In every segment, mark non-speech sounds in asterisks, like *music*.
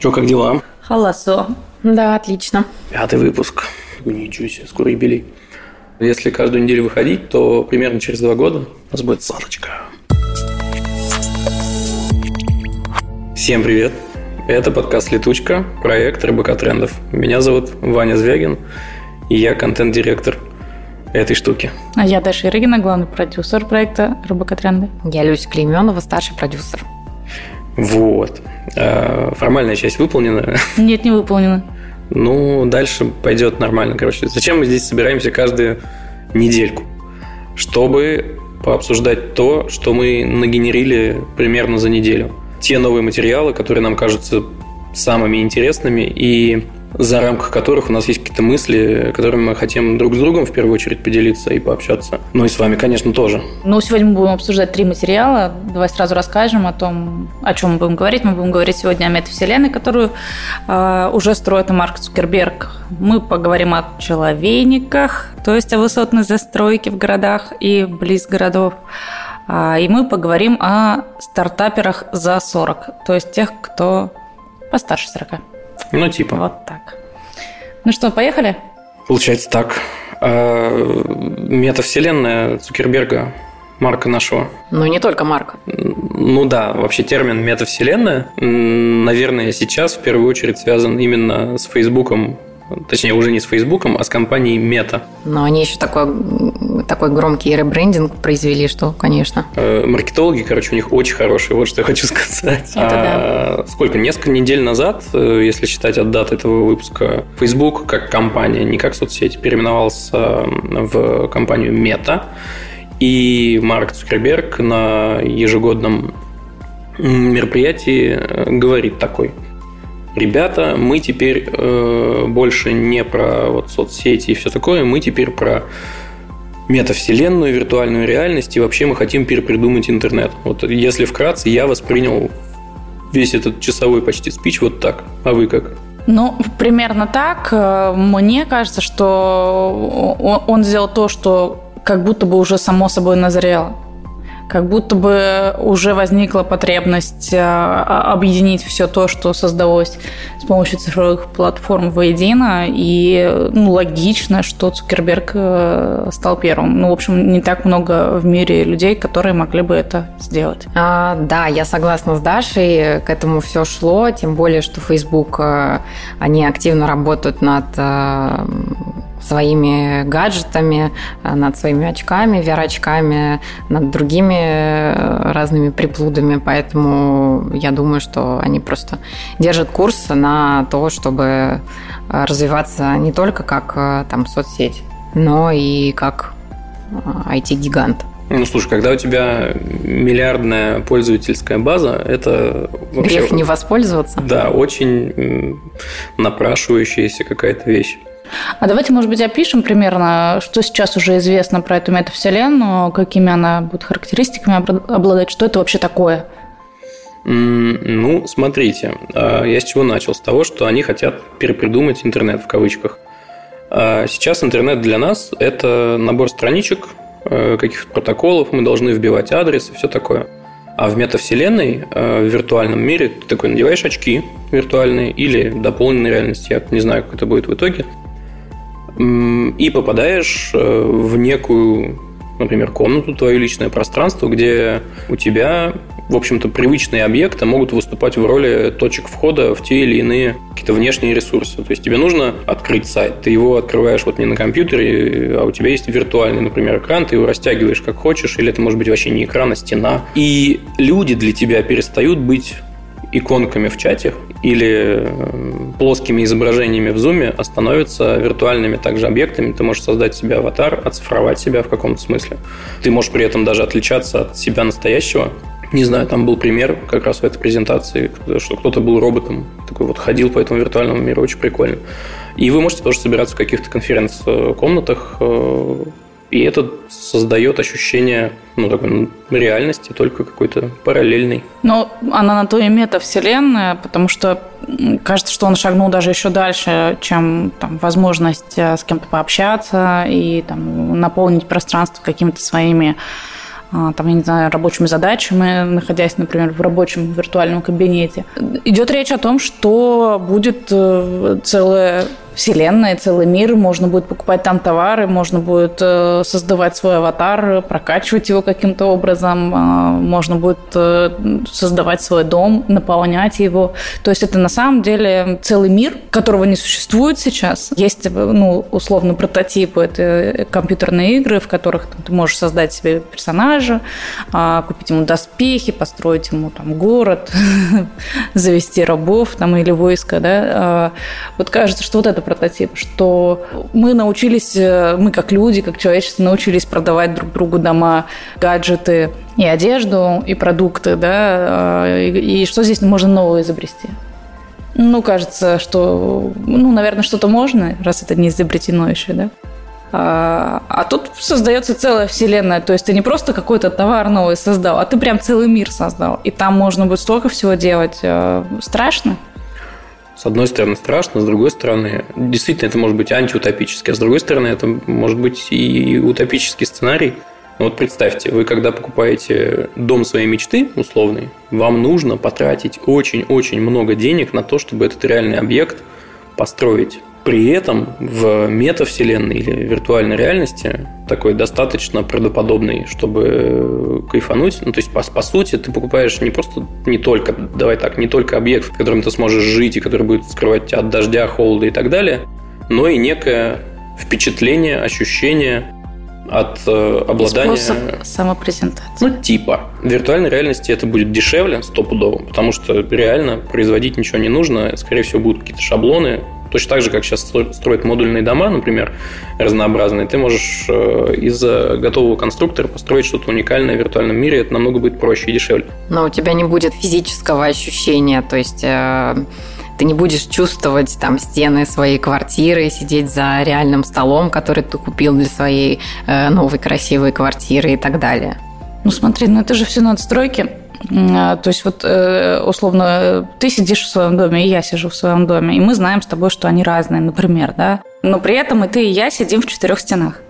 Что, как дела? Холосо. Да, отлично. Пятый выпуск. Ничего себе, скоро юбилей. Если каждую неделю выходить, то примерно через два года у нас будет Сашечка. Всем привет! Это подкаст «Летучка», проект РБК Трендов. Меня зовут Ваня Звягин, и я контент-директор этой штуки. А я Даша Ирыгина, главный продюсер проекта РБК Тренды. Я Люся Клейменова, старший продюсер. Вот. А, формальная часть выполнена. *laughs* Нет, не выполнена. Ну, дальше пойдет нормально, короче. Зачем мы здесь собираемся каждую недельку? Чтобы пообсуждать то, что мы нагенерили примерно за неделю. Те новые материалы, которые нам кажутся самыми интересными и за рамках которых у нас есть какие-то мысли, которыми мы хотим друг с другом в первую очередь поделиться и пообщаться. Ну и с вами, конечно, тоже. Ну, сегодня мы будем обсуждать три материала. Давай сразу расскажем о том, о чем мы будем говорить. Мы будем говорить сегодня о метавселенной, которую э, уже строит Марк Цукерберг. Мы поговорим о человейниках, то есть о высотной застройке в городах и близ городов. А, и мы поговорим о стартаперах за 40, то есть тех, кто постарше 40. Ну, типа. Вот так. Ну что, поехали? Получается так. А, метавселенная Цукерберга, Марка нашего. Ну, не только Марка. Ну да, вообще термин метавселенная, наверное, сейчас в первую очередь связан именно с Фейсбуком Точнее, уже не с Фейсбуком, а с компанией Мета. Но они еще такой, такой громкий ребрендинг произвели, что, конечно. Э, маркетологи, короче, у них очень хорошие, вот что я хочу *laughs* сказать. Это а, да. Сколько? Несколько недель назад, э, если считать от даты этого выпуска, Facebook как компания, не как соцсеть, переименовался в компанию Мета. И Марк Цукерберг на ежегодном мероприятии э, говорит такой – ребята, мы теперь э, больше не про вот соцсети и все такое, мы теперь про метавселенную, виртуальную реальность, и вообще мы хотим перепридумать интернет. Вот если вкратце, я воспринял весь этот часовой почти спич вот так. А вы как? Ну, примерно так. Э, мне кажется, что он сделал то, что как будто бы уже само собой назрело как будто бы уже возникла потребность а, объединить все то, что создалось с помощью цифровых платформ воедино, и ну, логично, что Цукерберг э, стал первым. Ну, в общем, не так много в мире людей, которые могли бы это сделать. А, да, я согласна с Дашей, к этому все шло, тем более, что Facebook, э, они активно работают над э, своими гаджетами, э, над своими очками, VR-очками, над другими э, разными приплудами. Поэтому я думаю, что они просто держат курс на то, чтобы э, развиваться не только как там соцсеть, но и как IT-гигант. Ну, слушай, когда у тебя миллиардная пользовательская база, это вообще... Грех не воспользоваться. Да, очень напрашивающаяся какая-то вещь. А давайте, может быть, опишем примерно, что сейчас уже известно про эту метавселенную, какими она будет характеристиками обладать, что это вообще такое? Ну, смотрите, а, я с чего начал? С того, что они хотят перепридумать интернет в кавычках. А сейчас интернет для нас – это набор страничек, э, каких-то протоколов, мы должны вбивать адрес и все такое. А в метавселенной, э, в виртуальном мире, ты такой надеваешь очки виртуальные или дополненной реальности, я не знаю, как это будет в итоге – и попадаешь э, в некую, например, комнату, твое личное пространство, где у тебя, в общем-то, привычные объекты могут выступать в роли точек входа в те или иные какие-то внешние ресурсы. То есть тебе нужно открыть сайт, ты его открываешь вот не на компьютере, а у тебя есть виртуальный, например, экран, ты его растягиваешь как хочешь, или это может быть вообще не экран, а стена. И люди для тебя перестают быть иконками в чате или э, плоскими изображениями в зуме, а становятся виртуальными также объектами. Ты можешь создать себе аватар, оцифровать себя в каком-то смысле. Ты можешь при этом даже отличаться от себя настоящего. Не знаю, там был пример как раз в этой презентации, что кто-то был роботом, такой вот ходил по этому виртуальному миру, очень прикольно. И вы можете тоже собираться в каких-то конференц-комнатах, э, и это создает ощущение ну, такой реальности, только какой-то параллельной. Но она на то и метавселенная, потому что кажется, что он шагнул даже еще дальше, чем там, возможность э, с кем-то пообщаться и там, наполнить пространство какими-то своими а, там, я не знаю, рабочими задачами, находясь, например, в рабочем виртуальном кабинете. Идет речь о том, что будет э, целая вселенная, целый мир, можно будет покупать там товары, можно будет э, создавать свой аватар, прокачивать его каким-то образом, а, можно будет э, создавать свой дом, наполнять его. То есть это на самом деле целый мир, которого не существует сейчас. Есть, ну, условно, прототипы, это компьютерные игры, в которых ты можешь создать себе персонажа, а, купить ему доспехи, построить ему там город, *laughs* завести рабов там или войско, да. А, вот кажется, что вот это прототип, что мы научились, э, мы как люди, как человечество научились продавать друг другу дома, гаджеты и одежду, и продукты, да, э, и, и что здесь можно нового изобрести? Ну, кажется, что, ну, наверное, что-то можно, раз это не изобретено еще, да. А, а тут создается целая вселенная. То есть ты не просто какой-то товар новый создал, а ты прям целый мир создал. И там можно будет столько всего делать. Э, страшно? С одной стороны, страшно, с другой стороны, действительно, это может быть антиутопически, а с другой стороны, это может быть и утопический сценарий. Но вот представьте, вы когда покупаете дом своей мечты, условный, вам нужно потратить очень-очень много денег на то, чтобы этот реальный объект построить. При этом в метавселенной или виртуальной реальности такой достаточно правдоподобный, чтобы кайфануть. Ну, то есть, по, по сути, ты покупаешь не просто, не только, давай так, не только объект, в котором ты сможешь жить и который будет скрывать тебя от дождя, холода и так далее, но и некое впечатление, ощущение от э, обладания... Способ самопрезентации. Ну, типа. В виртуальной реальности это будет дешевле, стопудово, потому что реально производить ничего не нужно. Скорее всего, будут какие-то шаблоны, Точно так же, как сейчас строят модульные дома, например, разнообразные, ты можешь э, из готового конструктора построить что-то уникальное в виртуальном мире, это намного будет проще и дешевле. Но у тебя не будет физического ощущения, то есть э, ты не будешь чувствовать там стены своей квартиры, сидеть за реальным столом, который ты купил для своей э, новой красивой квартиры и так далее. Ну смотри, ну это же все надстройки. А, то есть вот э, условно ты сидишь в своем доме, и я сижу в своем доме, и мы знаем с тобой, что они разные, например, да. Но при этом и ты, и я сидим в четырех стенах.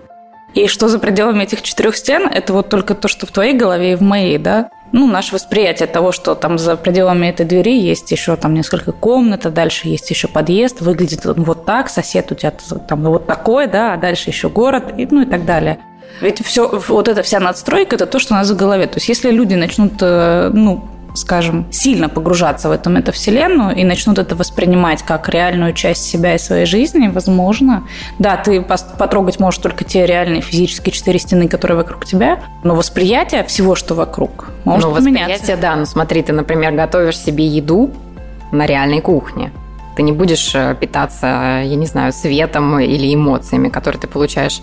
И что за пределами этих четырех стен, это вот только то, что в твоей голове и в моей, да. Ну, наше восприятие того, что там за пределами этой двери есть еще там несколько комнат, а дальше есть еще подъезд, выглядит он вот так, сосед у тебя там вот такой, да, а дальше еще город, и, ну и так далее. Ведь все, вот эта вся надстройка – это то, что у нас в голове. То есть если люди начнут, э, ну, скажем, сильно погружаться в эту метавселенную и начнут это воспринимать как реальную часть себя и своей жизни, возможно. Да, ты потрогать можешь только те реальные физические четыре стены, которые вокруг тебя, но восприятие всего, что вокруг, может ну, поменяться. Восприятие, да. Ну, смотри, ты, например, готовишь себе еду на реальной кухне. Ты не будешь э, питаться, я не знаю, светом или эмоциями, которые ты получаешь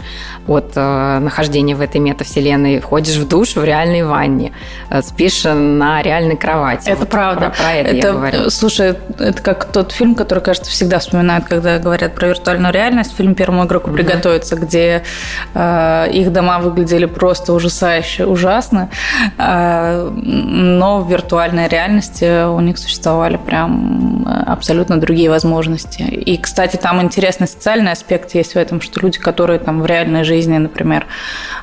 от э, нахождения в этой метавселенной. Ходишь в душ в реальной ванне, э, спишь на реальной кровати. Это вот правда. Про, про это, это я говорю. Слушай, это как тот фильм, который, кажется, всегда вспоминают, когда говорят про виртуальную реальность. Фильм «Первому игроку приготовиться», mm-hmm. где э, их дома выглядели просто ужасающе, ужасно, э, но в виртуальной реальности у них существовали прям абсолютно другие другие возможности. И, кстати, там интересный социальный аспект есть в этом, что люди, которые там в реальной жизни, например,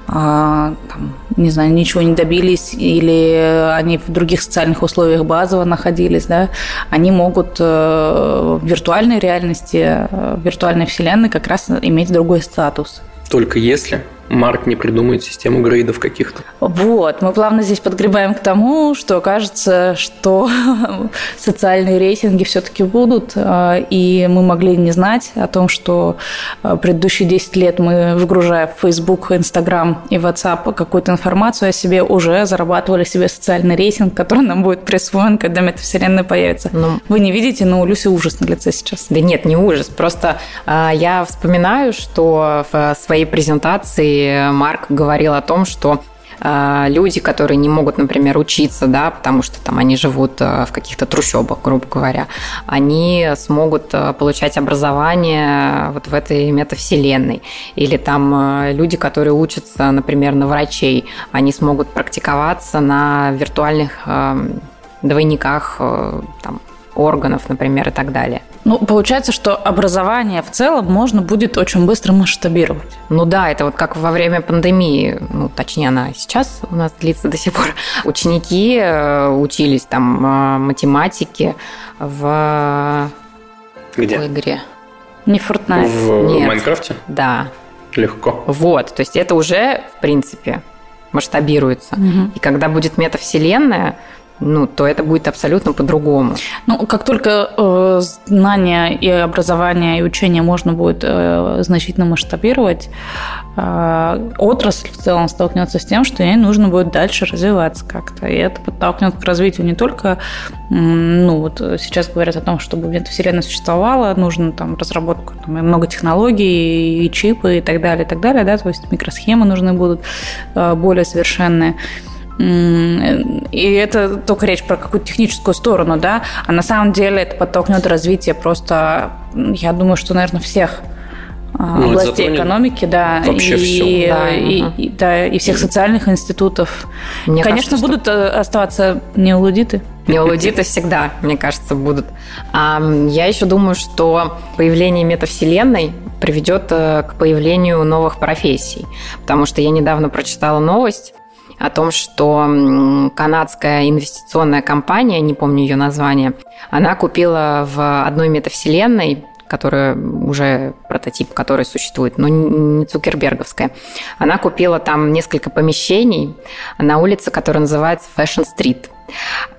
а, там, не знаю, ничего не добились, или они в других социальных условиях базово находились, да, они могут э, в виртуальной реальности, э, в виртуальной вселенной как раз иметь другой статус. Только если Марк не придумает систему грейдов каких-то. Вот, мы плавно здесь подгребаем к тому, что кажется, что *laughs* социальные рейтинги все-таки будут, а, и мы могли не знать о том, что а, предыдущие 10 лет мы, выгружая в Facebook, Instagram и WhatsApp какую-то информацию о себе, уже зарабатывали себе социальный рейтинг, который нам будет присвоен, когда метавселенная появится. Ну, Вы не видите, но у Люси ужас на лице сейчас. Да нет, не ужас, просто а, я вспоминаю, что в своей презентации Марк говорил о том, что э, люди, которые не могут, например, учиться, да, потому что там они живут э, в каких-то трущобах, грубо говоря, они смогут э, получать образование вот в этой метавселенной. Или там люди, которые учатся, например, на врачей, они смогут практиковаться на виртуальных двойниках там, органов, например, и так далее. Ну, получается, что образование в целом можно будет очень быстро масштабировать. Ну да, это вот как во время пандемии, ну, точнее, она сейчас у нас длится до сих пор. Ученики э, учились там э, математике в... Где? В игре. Не Fortnite. В Нет. Майнкрафте? Да. Легко. Вот, то есть это уже, в принципе, масштабируется. Мгм. И когда будет метавселенная, ну, то это будет абсолютно по-другому. Ну, как только э, знания и образование, и учение можно будет э, значительно масштабировать, э, отрасль в целом столкнется с тем, что ей нужно будет дальше развиваться как-то. И это подтолкнет к развитию не только, м, ну, вот сейчас говорят о том, чтобы метавселенная существовала, нужно там разработку там, и много технологий, и чипы, и так далее, и так далее, да, то есть микросхемы нужны будут э, более совершенные. И это только речь про какую-то техническую сторону, да, а на самом деле это подтолкнет развитие просто, я думаю, что, наверное, всех а, Ну, областей экономики, да, вообще и, всё. Да, и, ага. и- да, и всех социальных институтов. Мне Конечно, кажется, что- будут э, оставаться неолудиты. Неолудиты всегда, мне кажется, будут. А я еще думаю, что появление метавселенной приведет э, к появлению новых профессий. Потому что я недавно прочитала новость о том, что канадская инвестиционная компания, не помню ее название, она купила в одной метавселенной которая уже прототип, который существует, но не Цукерберговская. Она купила там несколько помещений на улице, которая называется Fashion Street.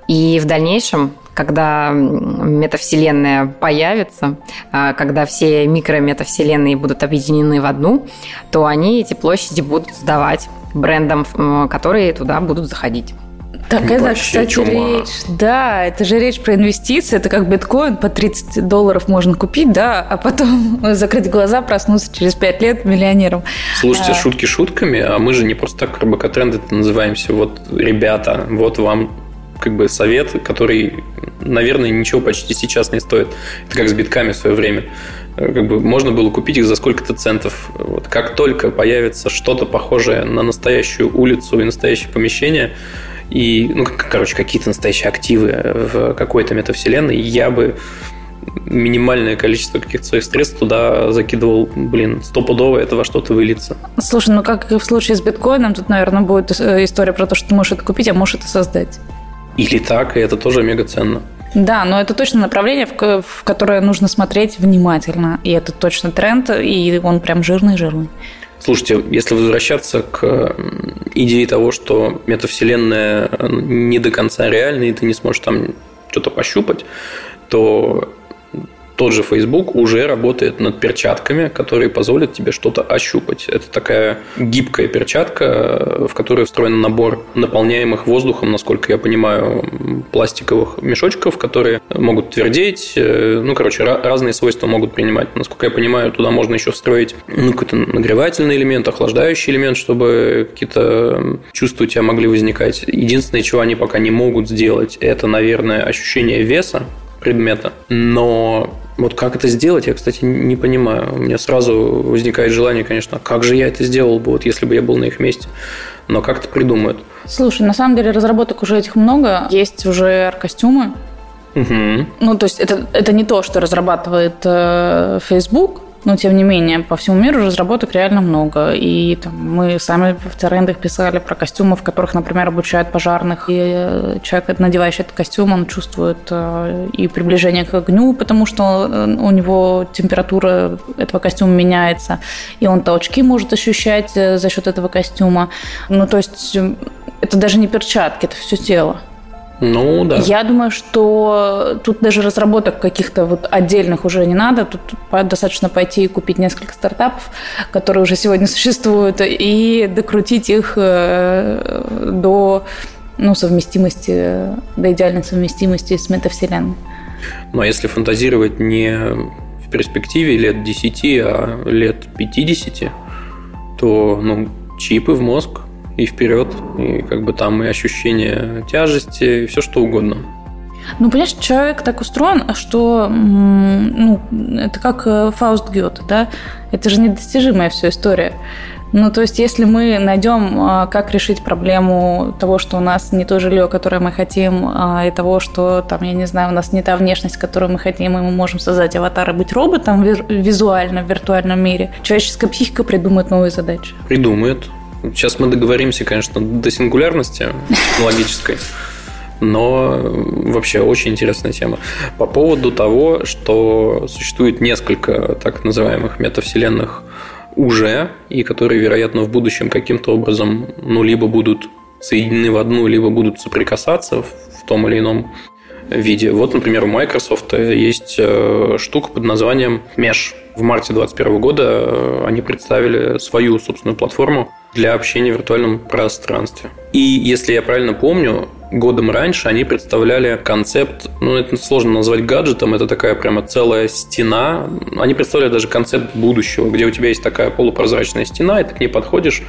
И в дальнейшем, когда метавселенная появится, а, когда все микрометавселенные будут объединены в одну, то они эти площади будут сдавать брендам, которые туда будут заходить. Так это, кстати, чума. речь. Да, это же речь про инвестиции. Это как биткоин по 30 долларов можно купить, да, а потом *laughs* закрыть глаза, проснуться через 5 лет миллионером. Слушайте, А. шутки шутками, а мы же не просто так рыбакотренды называемся. Вот, ребята, вот вам как бы совет, который, наверное, ничего почти сейчас не стоит. Это как с битками в свое время. Э, Как бы можно было купить их за сколько-то центов. Вот как только появится что-то похожее на настоящую улицу и настоящее помещение, и, ну, короче, какие-то настоящие активы в какой-то метавселенной, я бы минимальное количество каких-то своих средств туда закидывал, блин, стопудово это во что-то выльется. Слушай, ну как и в случае с биткоином, тут, наверное, будет э, история про то, что ты можешь это купить, а можешь это создать. Или так, и это тоже мега ценно. Да, но это точно направление, в, ко- в которое нужно смотреть внимательно. И это точно тренд, и он прям жирный-жирный. Слушайте, если возвращаться к идее того, что метавселенная э, не до конца реальна, и ты не сможешь там что-то пощупать, то тот же Facebook уже работает над перчатками, которые позволят тебе что-то ощупать. Это такая гибкая перчатка, э, в которой встроен набор наполняемых воздухом, насколько я понимаю, пластиковых мешочков, которые могут твердеть. э, Ну, короче, разные свойства могут принимать. Насколько я понимаю, туда можно еще встроить ну, какой-то нагревательный элемент, охлаждающий элемент, чтобы какие-то чувства у тебя могли возникать. Единственное, чего они пока не могут сделать, это, наверное, ощущение веса предмета. Но вот как это сделать, я, кстати, не понимаю. У меня сразу возникает желание, конечно, как же я это сделал бы, вот если бы я был на их месте. Но как это придумают? Слушай, на самом деле разработок уже этих много. Есть уже костюмы. Угу. Ну, то есть это, это не то, что разрабатывает э, Facebook, но тем не менее по всему миру разработок реально много. И там, мы сами в трендах писали про костюмы, в которых, например, обучают пожарных. И э, человек, надевающий этот костюм, он чувствует э, и приближение к огню, потому что э, у него температура этого костюма меняется, и он толчки может ощущать за счет этого костюма. Ну, то есть это даже не перчатки, это все тело. Ну, да. Я думаю, что тут даже разработок каких-то вот отдельных уже не надо. Тут достаточно пойти и купить несколько стартапов, которые уже сегодня *laughs* существуют, и докрутить их э, до ну, совместимости, до идеальной совместимости с метавселенной. Но если фантазировать не в перспективе лет 10, а лет 50, то ну, чипы в мозг и вперед, и как бы там и ощущение тяжести, и все что угодно. Ну, понимаешь, человек так устроен, что ну, это как э, Фауст Гёте, да? Это же недостижимая все история. Ну, то есть, если мы найдем, а, как решить проблему того, что у нас не то жилье, которое мы хотим, а, и того, что, там, я не знаю, у нас не та внешность, которую мы хотим, и мы можем создать аватар и быть роботом визуально в виртуальном мире, человеческая психика придумает новые задачи. Придумает. Сейчас мы договоримся, конечно, до сингулярности логической. Но вообще очень интересная тема. По поводу того, что существует несколько так называемых метавселенных уже, и которые, вероятно, в будущем каким-то образом, ну, либо будут соединены в одну, либо будут соприкасаться в том или ином виде. Вот, например, у Microsoft есть э, штука под названием Mesh. В марте 2021 года э, они представили свою собственную платформу для общения в виртуальном пространстве. И если я правильно помню, годом раньше они представляли концепт, ну, это сложно назвать гаджетом, это такая прямо целая стена. Они представляли даже концепт будущего, где у тебя есть такая полупрозрачная стена, и ты к ней подходишь,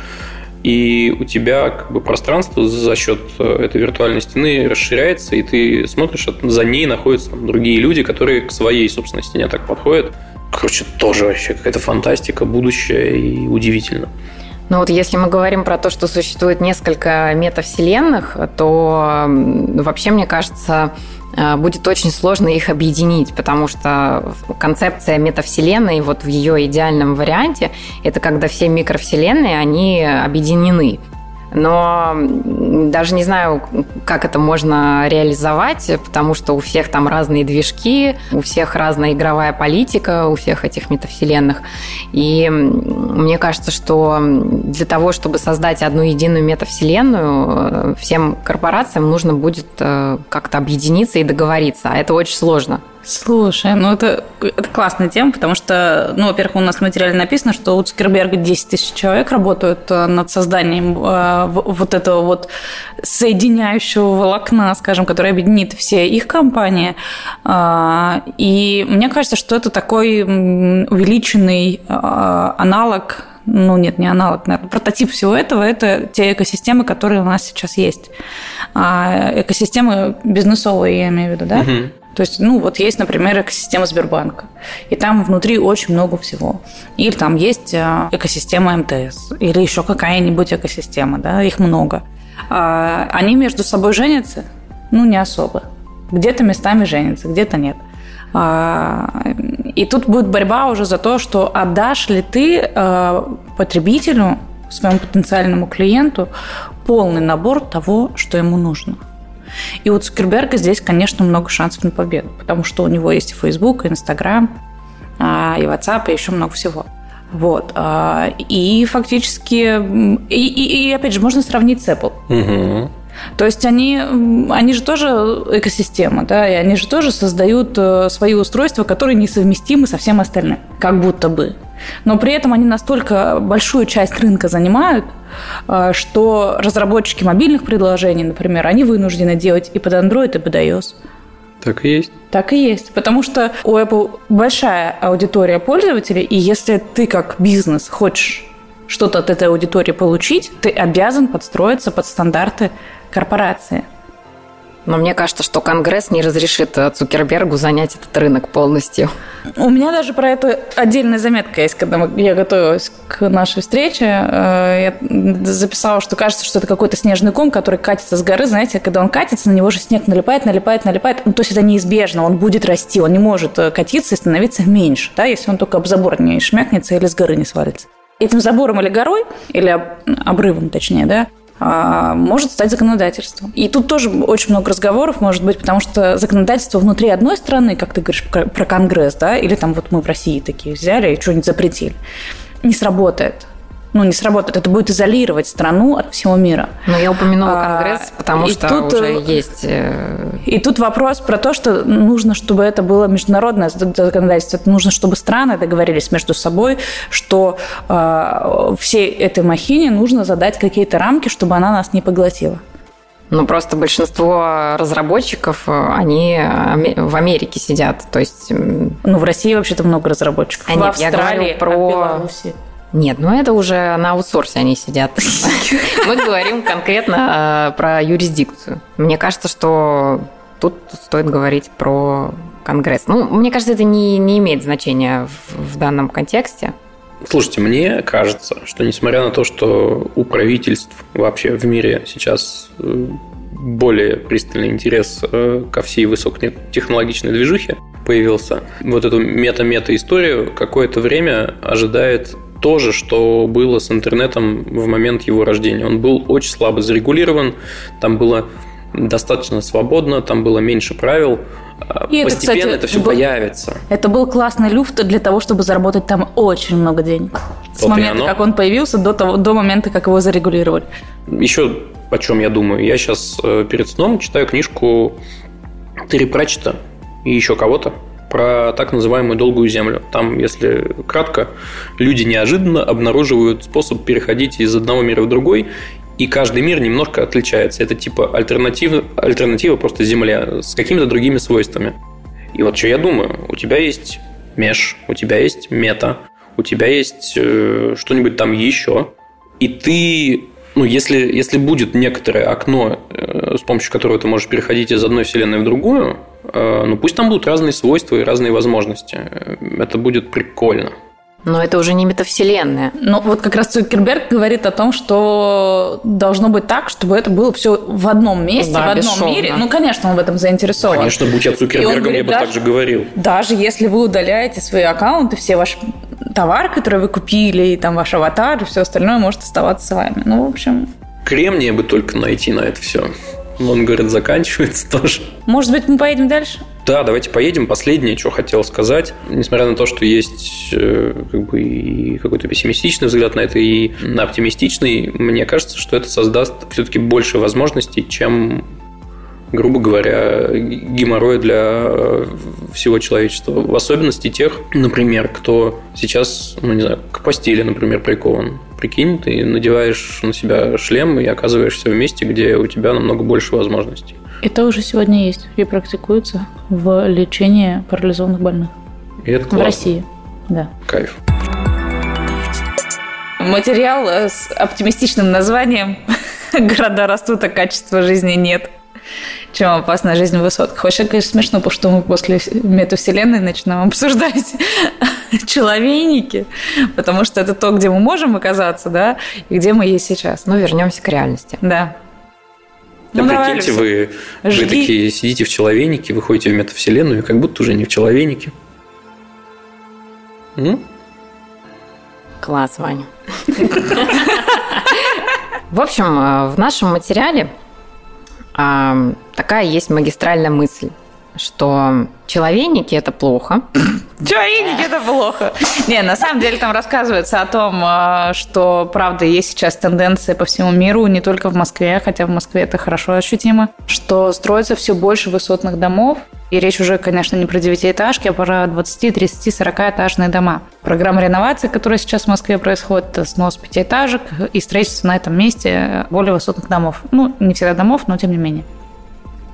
и у тебя как бы пространство за счет э, этой виртуальной стены расширяется, и ты смотришь, за ней находятся там другие люди, которые к своей собственной стене так подходят. Короче, тоже вообще какая-то фантастика, будущее и удивительно. Ну вот если мы говорим про то, что существует несколько метавселенных, то вообще, мне кажется, будет очень сложно их объединить, потому что концепция метавселенной вот в ее идеальном варианте это когда все микровселенные, они объединены но даже не знаю, как это можно реализовать, потому что у всех там разные движки, у всех разная игровая политика, у всех этих метавселенных. И мне кажется, что для того, чтобы создать одну единую метавселенную, всем корпорациям нужно будет э, как-то объединиться и договориться, а это очень сложно. Слушай, ну это, это классная тема, потому что, ну, во-первых, у нас в материале написано, что у Цукерберга 10 тысяч человек работают э, над созданием э, вот этого вот соединяющего волокна, скажем, который объединит все их компании. Э, и мне кажется, что это такой увеличенный аналог ну нет, не аналог, наверное, прототип всего этого – это те экосистемы, которые у нас сейчас есть. А экосистемы бизнесовые, я имею в виду, да? Угу. То есть, ну, вот есть, например, экосистема Сбербанка, и там внутри очень много всего. Или там есть э, экосистема МТС, или еще какая-нибудь экосистема, да, их много. А они между собой женятся? Ну, не особо. Где-то местами женятся, где-то нет. А, и тут будет борьба уже за то, что отдашь ли ты э, потребителю, своему потенциальному клиенту, полный набор того, что ему нужно. И у Цукерберга здесь, конечно, много шансов на победу, потому что у него есть и Facebook, и Instagram, а, и WhatsApp, и еще много всего. Вот. А, и фактически... И, и, и опять же, можно сравнить с Apple. Угу. То есть они, они же тоже экосистема, да, и они же тоже создают э, свои устройства, которые несовместимы со всем остальным, как будто бы. Но при этом они настолько большую часть рынка занимают, э, что разработчики мобильных приложений, например, они вынуждены делать и под Android, и под iOS. Так и есть. Так и есть. Потому что у Apple большая аудитория пользователей, и если ты как бизнес хочешь что-то от этой аудитории получить, ты обязан подстроиться под стандарты корпорации – но мне кажется, что Конгресс не разрешит э, Цукербергу занять этот рынок полностью. У меня даже про это отдельная заметка есть, когда я готовилась к нашей встрече. Э, я записала, что кажется, что это какой-то снежный ком, который катится с горы. Знаете, когда он катится, на него же снег налипает, налипает, налипает. Ну, то есть это неизбежно, он будет расти, он не может э, катиться и становиться меньше, да, если он только об забор не шмякнется или с горы не свалится этим забором или горой, или обрывом, точнее, да, может стать законодательством. И тут тоже очень много разговоров может быть, потому что законодательство внутри одной страны, как ты говоришь про Конгресс, да, или там вот мы в России такие взяли и что-нибудь запретили, не сработает ну, не сработает. Это будет изолировать страну от всего мира. Но я упомянула а, Конгресс, потому и что тут, уже э, есть... Э, и тут вопрос про то, что нужно, чтобы это было международное законодательство. Это нужно, чтобы страны договорились между собой, что э, всей этой махине нужно задать какие-то рамки, чтобы она нас не поглотила. Ну, просто большинство разработчиков, э, они в Америке сидят, то есть... Ну, в России вообще-то много разработчиков. А в нет, Австралии, я говорю про... А в Беларуси. Нет, ну это уже на аутсорсе они сидят. *laughs* Мы говорим конкретно э, про юрисдикцию. Мне кажется, что тут стоит говорить про Конгресс. Ну, мне кажется, это не, не имеет значения в, в данном контексте. Слушайте, мне кажется, что несмотря на то, что у правительств вообще в мире сейчас э, более пристальный интерес э, ко всей высокотехнологичной движухе появился, вот эту мета-мета историю какое-то время ожидает то же, что было с интернетом в момент его рождения. Он был очень слабо зарегулирован, там было достаточно свободно, там было меньше правил. И Постепенно это, кстати, это все был, появится. Это был классный люфт для того, чтобы заработать там очень много денег. Вот С момента, как он появился, до, того, до момента, как его зарегулировали. Еще о чем я думаю. Я сейчас э, перед сном читаю книжку Терри Пратчета и еще кого-то про так называемую долгую землю. Там, если кратко, люди неожиданно обнаруживают способ переходить из одного мира в другой, и каждый мир немножко отличается. Это типа альтернатива, альтернатива просто Земля с какими-то другими свойствами. И вот что я думаю, у тебя есть меш, у тебя есть мета, у тебя есть э, что-нибудь там еще, и ты ну, если, если будет некоторое окно, э, с помощью которого ты можешь переходить из одной вселенной в другую, э, ну пусть там будут разные свойства и разные возможности. Это будет прикольно. Но это уже не метавселенная. Ну, вот как раз Цукерберг говорит о том, что должно быть так, чтобы это было все в одном месте, да, в одном бесшовно. мире. Ну, конечно, он в этом заинтересован. Конечно, будь я Цукербергом, говорит, я бы даже, так же говорил. Даже если вы удаляете свои аккаунты, все ваши товар, который вы купили, и там ваш аватар, и все остальное может оставаться с вами. Ну, в общем... Кремния бы только найти на это все. Он, говорит, заканчивается *laughs* тоже. Может быть, мы поедем дальше? Да, давайте поедем. Последнее, что хотел сказать. Несмотря на то, что есть э, как бы и какой-то пессимистичный взгляд на это, и оптимистичный, мне кажется, что это создаст все-таки больше возможностей, чем грубо говоря, геморроя для э, всего человечества. В особенности тех, например, кто сейчас, ну не знаю, к постели, например, прикован. Прикинь, ты надеваешь на себя шлем и оказываешься в месте, где у тебя намного больше возможностей. Это уже сегодня есть и практикуется в лечении парализованных больных. И это классно. В России, да. Кайф. Материал с оптимистичным названием *laughs* «Города растут, а качества жизни нет» чем опасная жизнь в высотках. Вообще, конечно, смешно, потому что мы после метавселенной начинаем обсуждать *laughs* человейники, потому что это то, где мы можем оказаться, да, и где мы есть сейчас. Ну, вернемся к реальности. Да. Да ну, прикиньте, вы, вы такие сидите в человейнике, выходите в метавселенную, и как будто уже не в человейнике. М? Класс, Ваня. *laughs* В общем, э, в нашем материале такая есть магистральная мысль, что человейники – это плохо. Человейники – это плохо. Не, на самом деле там рассказывается о том, а, что, правда, есть сейчас тенденция по всему миру, не только в Москве, хотя в Москве это хорошо ощутимо, что строится все больше высотных домов, и речь уже, конечно, не про девятиэтажки, а про 20, 30, 40 этажные дома. Программа реновации, которая сейчас в Москве происходит, снос пятиэтажек и строительство на этом месте более высотных домов. Ну, не всегда домов, но тем не менее.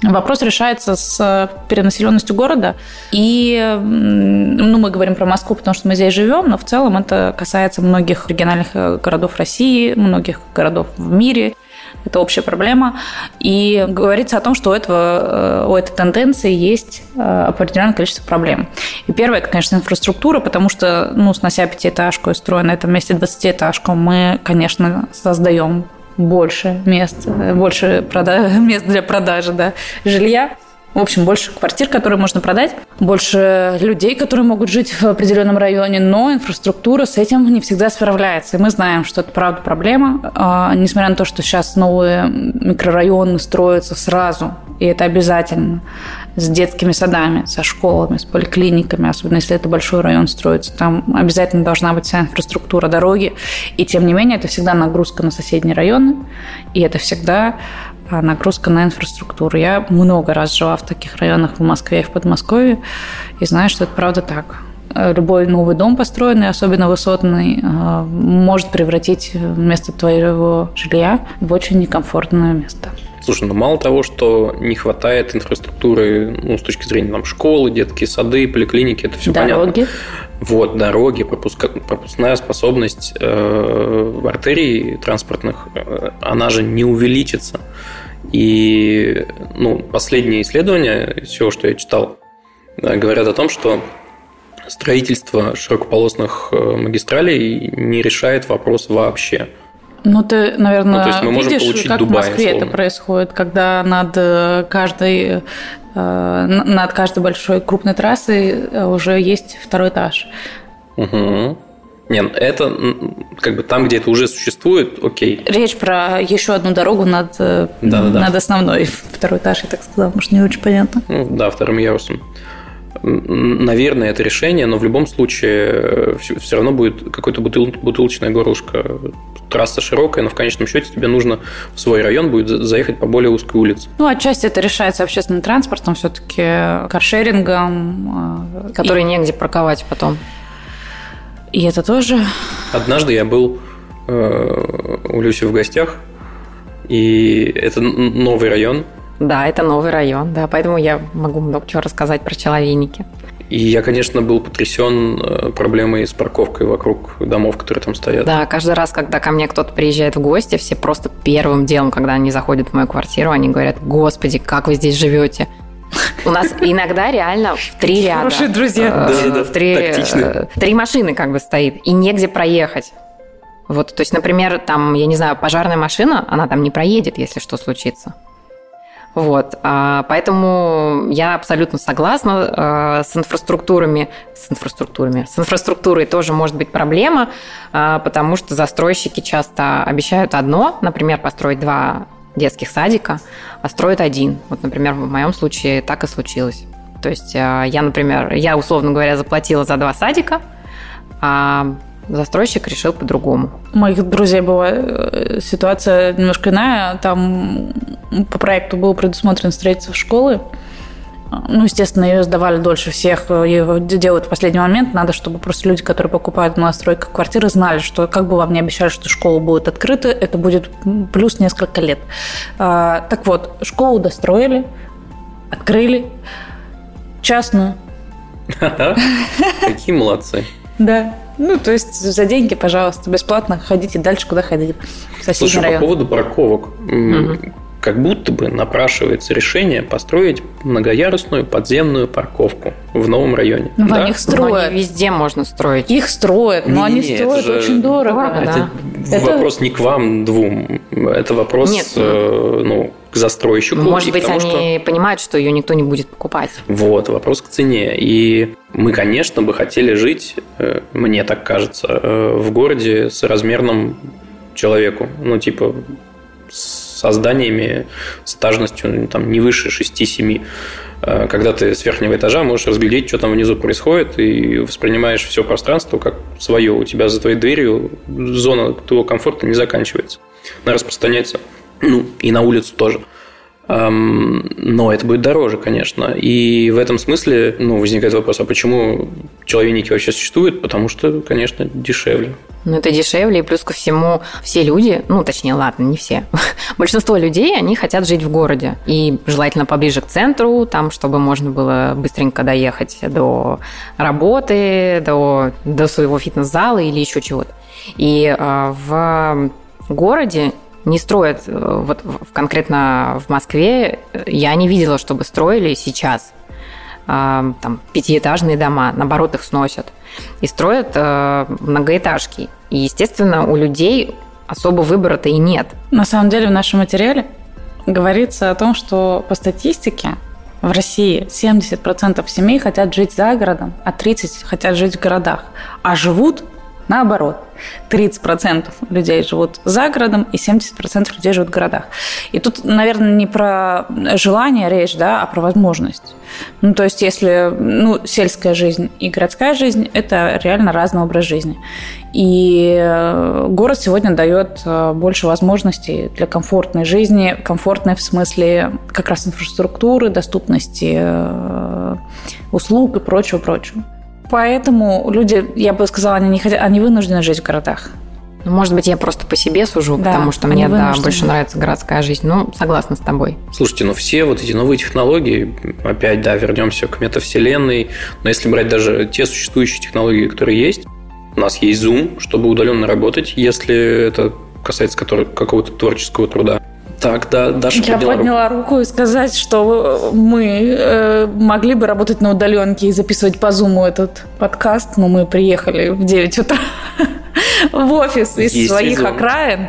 Вопрос решается с перенаселенностью города. И ну, мы говорим про Москву, потому что мы здесь живем, но в целом это касается многих региональных э, городов России, многих городов в мире. Это общая проблема. И говорится о том, что у, этого, э, у этой тенденции есть э, определенное количество проблем. И первое, это, конечно, инфраструктура, потому что, ну, снося пятиэтажку и строя на этом месте двадцатиэтажку, мы, конечно, создаем больше мест, больше прода- *laughs* мест для продажи да, жилья. В общем, больше квартир, которые можно продать, больше людей, которые могут жить в определенном районе, но инфраструктура с этим не всегда справляется. И мы знаем, что это правда проблема. А, несмотря на то, что сейчас новые микрорайоны строятся сразу, и это обязательно, с детскими садами, со школами, с поликлиниками, особенно если это большой район строится. Там обязательно должна быть вся инфраструктура дороги. И тем не менее, это всегда нагрузка на соседние районы, и это всегда а, нагрузка на инфраструктуру. Я много раз жила в таких районах в Москве и в Подмосковье, и знаю, что это правда так. Любой новый дом построенный, особенно высотный, а, может превратить место твоего жилья в очень некомфортное место. Слушай, ну мало того, что не хватает инфраструктуры, ну, с точки зрения там, школы, детские сады, поликлиники, это все дороги. понятно. Вот, дороги, пропуска, пропускная способность э, артерий транспортных, э, она же не увеличится. И ну, последние исследования, всего, что я читал, э, говорят о том, что строительство широкополосных магистралей не решает вопрос вообще. Ну, ты, наверное, ну, то есть мы можем видишь, получить как Дубай, в Москве условно. это происходит, когда над э, каждой э, над каждой большой крупной трассой уже есть второй этаж. Угу. Нет, это как бы там, где это уже существует, окей. Речь про еще одну дорогу над, да, да, над основной. *laughs* Второй этаж, я так сказала, может, не очень понятно. Ну, да, вторым ярусом наверное, это решение, но в любом случае все, все равно будет какое-то бутыл, бутылочное горлышко. Трасса широкая, но в конечном счете тебе нужно в свой район будет заехать по более узкой улице. Ну, отчасти это решается общественным транспортом, все-таки каршерингом. Э, Который и... негде парковать потом. И это тоже... Однажды я был э, у Люси в гостях, и это новый район, да, это новый район, да, поэтому я могу много чего рассказать про человейники. И я, конечно, был потрясен э, проблемой с парковкой вокруг домов, которые там стоят. Да, каждый раз, когда ко мне кто-то приезжает в гости, все просто первым делом, когда они заходят в мою квартиру, они говорят, господи, как вы здесь живете? У нас иногда реально в три ряда. Хорошие друзья. Э, в три, э, три машины как бы стоит, и негде проехать. Вот, то есть, например, там, я не знаю, пожарная машина, она там не проедет, если что случится. Вот, а, поэтому я абсолютно согласна а, с инфраструктурами, с инфраструктурами, с инфраструктурой тоже может быть проблема, а, потому что застройщики часто обещают одно, например, построить два детских садика, а строят один. Вот, например, в моем случае так и случилось. То есть я, например, я, условно говоря, заплатила за два садика, а застройщик решил по-другому. У моих друзей была э, ситуация немножко иная. Там по проекту было предусмотрено строительство школы. Ну, естественно, ее сдавали дольше всех, ее делают в последний момент. Надо, чтобы просто люди, которые покупают на стройках квартиры, знали, что как бы вам не обещали, что школа будет открыта, это будет плюс несколько лет. А, так вот, школу достроили, открыли, частную. *laughs* Какие молодцы. Да. Ну, то есть за деньги, пожалуйста, бесплатно ходите дальше, куда ходить. Слушай, район. по поводу парковок. Угу. Как будто бы напрашивается решение построить многоярусную подземную парковку в новом районе. Ну, да? их строят. Но везде можно строить. Их строят, но не, они не, строят же... очень дорого. дорого это, да. это вопрос не к вам двум. Это вопрос Нет, э, ну, к застройщику. Ну, может быть, тому, они что... понимают, что ее никто не будет покупать. Вот, вопрос к цене. И мы, конечно, бы хотели жить, э, мне так кажется, э, в городе с размерным человеку. Ну, типа, со зданиями с этажностью ну, там, не выше 6-7 э, когда ты с верхнего этажа можешь разглядеть, что там внизу происходит, и воспринимаешь все пространство как свое. У тебя за твоей дверью зона твоего комфорта не заканчивается. Она распространяется ну, и на улицу тоже. Но это будет дороже, конечно. И в этом смысле ну, возникает вопрос, а почему человейники вообще существуют? Потому что, конечно, дешевле. Ну, это дешевле, и плюс ко всему все люди, ну, точнее, ладно, не все, *laughs* большинство людей, они хотят жить в городе. И желательно поближе к центру, там, чтобы можно было быстренько доехать до работы, до, до своего фитнес-зала или еще чего-то. И э, в городе не строят, э, вот конкретно в Москве я не видела, чтобы строили сейчас а, там пятиэтажные дома, наоборот их сносят и строят э, многоэтажки. И, естественно, у людей особо выбора-то и нет. На самом деле в нашем материале говорится о том, что по статистике в России 70% семей хотят жить за городом, а 30% хотят жить в городах. А живут Наоборот, 30% людей живут за городом и 70% людей живут в городах. И тут, наверное, не про желание речь, да, а про возможность. Ну, то есть, если ну, сельская жизнь и городская жизнь – это реально разный образ жизни. И э, город сегодня дает э, больше возможностей для комфортной жизни, комфортной в смысле как раз инфраструктуры, доступности э, услуг и прочего-прочего. Поэтому люди, я бы сказала, они, не хотят, они вынуждены жить в городах. Ну, может быть, я просто по себе сужу, да, потому что мне да, больше нравится городская жизнь. Ну, согласна с тобой. Слушайте, ну все вот эти новые технологии, опять, да, вернемся к метавселенной, но если брать даже те существующие технологии, которые есть, у нас есть Zoom, чтобы удаленно работать, если это касается какого-то творческого труда. Так, да, Даша Я подняла, подняла руку. руку и сказать, что мы э, могли бы работать на удаленке и записывать по зуму этот подкаст, но мы приехали в 9 утра *laughs* в офис из Есть своих резон. окраин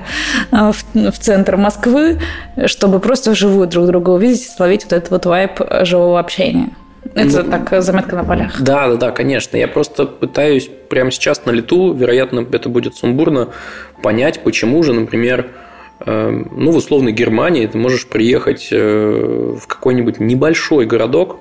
э, в, в центр Москвы, чтобы просто вживую друг друга увидеть и словить вот этот вот вайп живого общения. Это ну, так заметка на полях. Да, да, да, конечно. Я просто пытаюсь прямо сейчас на лету, вероятно, это будет сумбурно, понять, почему же, например, э, ну, в условной Германии ты можешь приехать э, в какой-нибудь небольшой городок,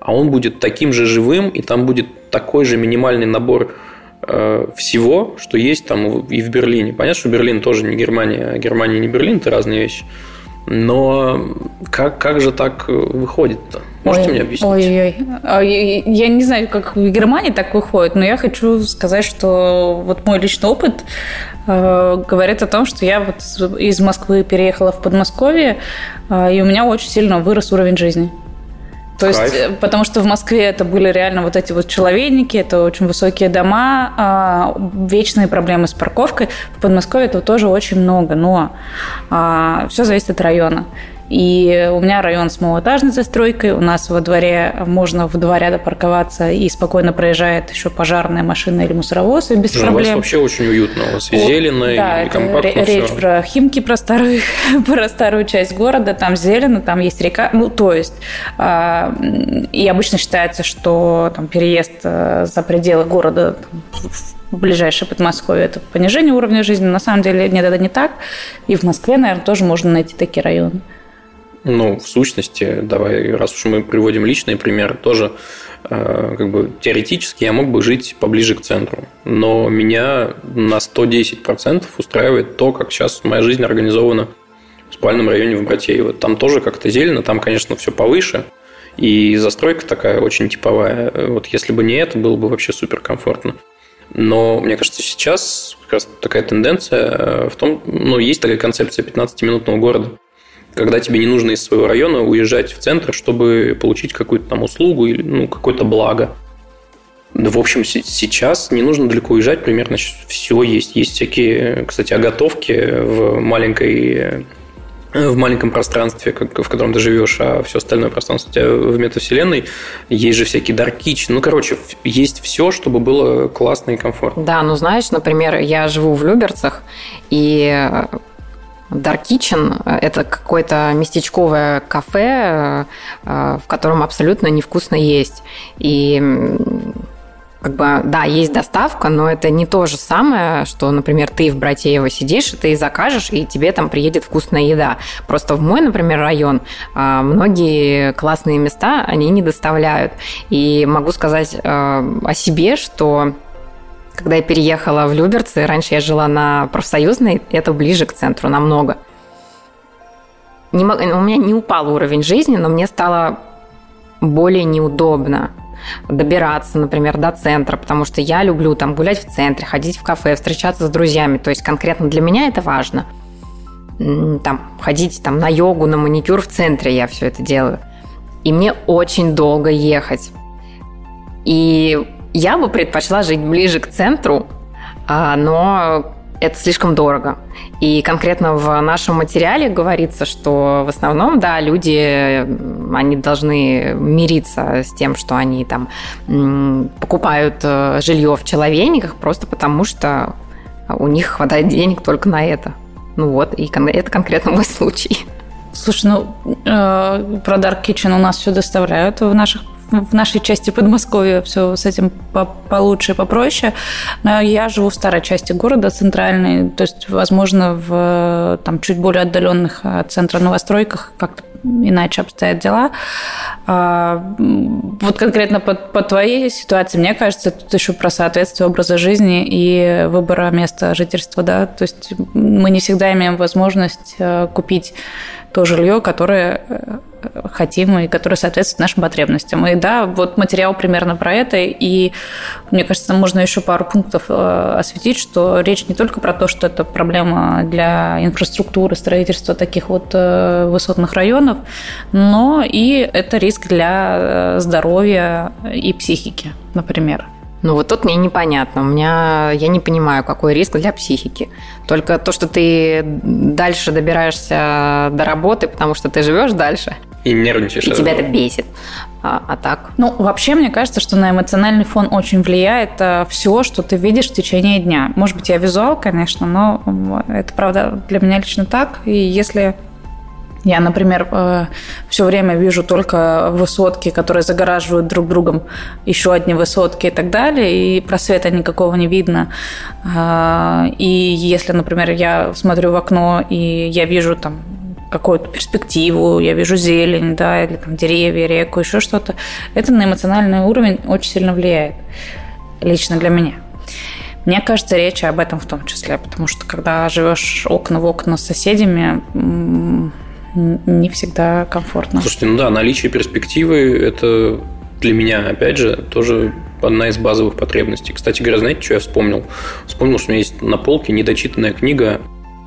а он будет таким же живым, и там будет такой же минимальный набор э, всего, что есть там и в Берлине. Понятно, что Берлин тоже не Германия, а Германия не Берлин, это разные вещи. Но как, как же так выходит-то? Можете ой, мне объяснить? Ой-ой-ой. Я не знаю, как в Германии так выходит, но я хочу сказать, что вот мой личный опыт говорит о том, что я вот из Москвы переехала в Подмосковье, э, и у меня очень сильно вырос уровень жизни. То Кайф. есть, э, потому что в Москве это были реально вот эти вот человейники, это очень высокие дома, а, вечные проблемы с парковкой. В Подмосковье этого тоже очень много, но а, все зависит от района. И у меня район с малоэтажной застройкой, у нас во дворе можно в два ряда парковаться, и спокойно проезжает еще пожарная машина или мусоровоз, и без ну, проблем. У вас вообще очень уютно, у вас и зелено, да, и компактно речь все. про Химки, про старую, *laughs* про старую часть города, там зелено, там есть река, ну, то есть, э, и обычно считается, что там переезд э, за пределы города там, в ближайшее Подмосковье это понижение уровня жизни. На самом деле нет, это не так. И в Москве, наверное, тоже можно найти такие районы. Ну, в сущности, давай, раз уж мы приводим личный пример, тоже э, как бы теоретически я мог бы жить поближе к центру. Но меня на 110% устраивает то, как сейчас моя жизнь организована в спальном районе в Братеево. Там тоже как-то зелено, там, конечно, все повыше. И застройка такая очень типовая. Вот если бы не это, было бы вообще супер комфортно. Но мне кажется, сейчас как раз такая тенденция э, в том, ну, есть такая концепция 15-минутного города когда тебе не нужно из своего района уезжать в центр, чтобы получить какую-то там услугу или ну, какое-то благо. в общем, сейчас не нужно далеко уезжать, примерно все есть. Есть всякие, кстати, оготовки в маленькой в маленьком пространстве, в котором ты живешь, а все остальное пространство у тебя в метавселенной, есть же всякие dark. Ну, короче, есть все, чтобы было классно и комфортно. Да, ну знаешь, например, я живу в Люберцах, и Dark Kitchen – это какое-то местечковое кафе, э, в котором абсолютно невкусно есть. И как бы, да, есть доставка, но это не то же самое, что, например, ты в Братеево сидишь, и ты закажешь, и тебе там приедет вкусная еда. Просто в мой, например, район э, многие классные места они не доставляют. И могу сказать э, о себе, что когда я переехала в Люберцы, раньше я жила на профсоюзной, это ближе к центру намного. Не, у меня не упал уровень жизни, но мне стало более неудобно добираться, например, до центра, потому что я люблю там гулять в центре, ходить в кафе, встречаться с друзьями. То есть конкретно для меня это важно. Там, ходить там, на йогу, на маникюр в центре я все это делаю. И мне очень долго ехать. И я бы предпочла жить ближе к центру, а, но это слишком дорого. И конкретно в нашем материале говорится, что в основном, да, люди, они должны мириться с тем, что они там покупают э, жилье в человейниках просто потому, что у них хватает денег только на это. Ну вот, и это конкретно мой случай. Слушай, ну э, про Dark Kitchen у нас все доставляют в наших в нашей части Подмосковья все с этим получше и попроще. Но я живу в старой части города, центральной, то есть, возможно, в там, чуть более отдаленных от центра новостройках как-то иначе обстоят дела. А, вот конкретно по, по твоей ситуации, мне кажется, тут еще про соответствие образа жизни и выбора места жительства, да, то есть мы не всегда имеем возможность э, купить то жилье, которое э, хотим и которое соответствует нашим потребностям. И да, вот материал примерно про это, и мне кажется, можно еще пару пунктов э, осветить, что речь не только про то, что это проблема для инфраструктуры, строительства таких вот э, высотных районов, но и это риск для здоровья и психики, например. Ну вот тут мне непонятно. У меня я не понимаю, какой риск для психики. Только то, что ты дальше добираешься до работы, потому что ты живешь дальше. И нервничаешь. И тебя это бесит. А, а так? Ну, вообще, мне кажется, что на эмоциональный фон очень влияет э, все, что ты видишь в течение дня. Может быть, я визуал, конечно, но это, правда, для меня лично так. И если я, например, э, все время вижу только высотки, которые загораживают друг другом еще одни высотки и так далее, и просвета никакого не видно. Э, и если, например, я смотрю в окно, и я вижу там какую-то перспективу, я вижу зелень, да, или там деревья, реку, еще что-то, это на эмоциональный уровень очень сильно влияет. Лично для меня. Мне кажется, речь об этом в том числе, потому что когда живешь окна в окна с соседями, не всегда комфортно. Слушайте, ну да, наличие перспективы – это для меня, опять же, тоже одна из базовых потребностей. Кстати говоря, знаете, что я вспомнил? Вспомнил, что у меня есть на полке недочитанная книга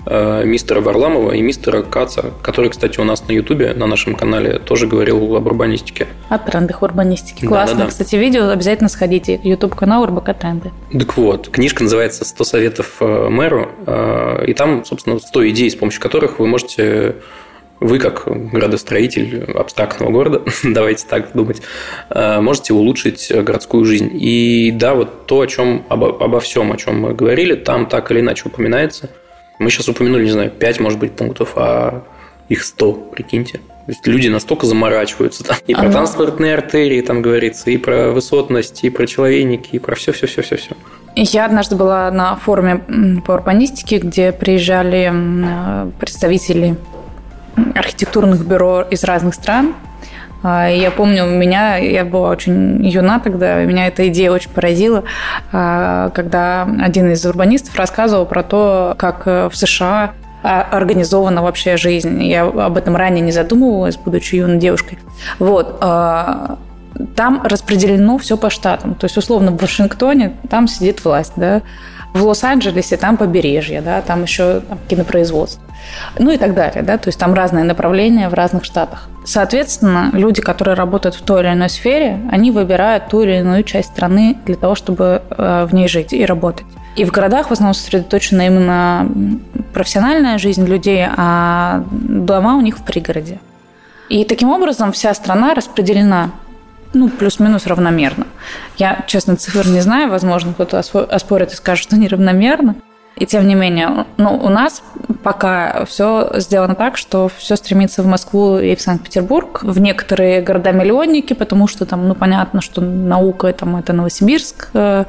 э, мистера Варламова и мистера Каца, который, кстати, у нас на Ютубе, на нашем канале, тоже говорил об урбанистике. О трендах урбанистики. Классно. Да, да, да. Кстати, видео обязательно сходите. Ютуб канал РБК Тренды. Так вот, книжка называется «100 советов э, мэру», э, и там, собственно, 100 идей, с помощью которых вы можете вы, как градостроитель абстрактного города, *laughs* давайте так думать, э, можете улучшить городскую жизнь. И да, вот то, о чем, обо, обо всем, о чем мы говорили, там так или иначе упоминается. Мы сейчас упомянули, не знаю, 5, может быть, пунктов, а их 100, прикиньте. То есть люди настолько заморачиваются. Там, и про ага. транспортные артерии там говорится, и про высотность, и про человейники, и про все-все-все-все-все. Я однажды была на форуме по урбанистике, где приезжали э, представители архитектурных бюро из разных стран. А, я помню, меня, я была очень юна тогда, меня эта идея очень поразила, а, когда один из урбанистов рассказывал про то, как в США организована вообще жизнь. Я об этом ранее не задумывалась, будучи юной девушкой. Вот. А, там распределено все по штатам. То есть, условно, в Вашингтоне там сидит власть, да, в Лос-Анджелесе там побережье, да, там еще там, кинопроизводство. Ну и так далее, да, то есть там разные направления в разных штатах. Соответственно, люди, которые работают в той или иной сфере, они выбирают ту или иную часть страны для того, чтобы э, в ней жить и работать. И в городах в основном сосредоточена именно профессиональная жизнь людей, а дома у них в пригороде. И таким образом вся страна распределена ну, плюс-минус равномерно. Я, честно, цифр не знаю, возможно, кто-то оспорит и скажет, что неравномерно. И тем не менее, ну, у нас пока все сделано так, что все стремится в Москву и в Санкт-Петербург, в некоторые города-миллионники, потому что там, ну, понятно, что наука там, это Новосибирск, э,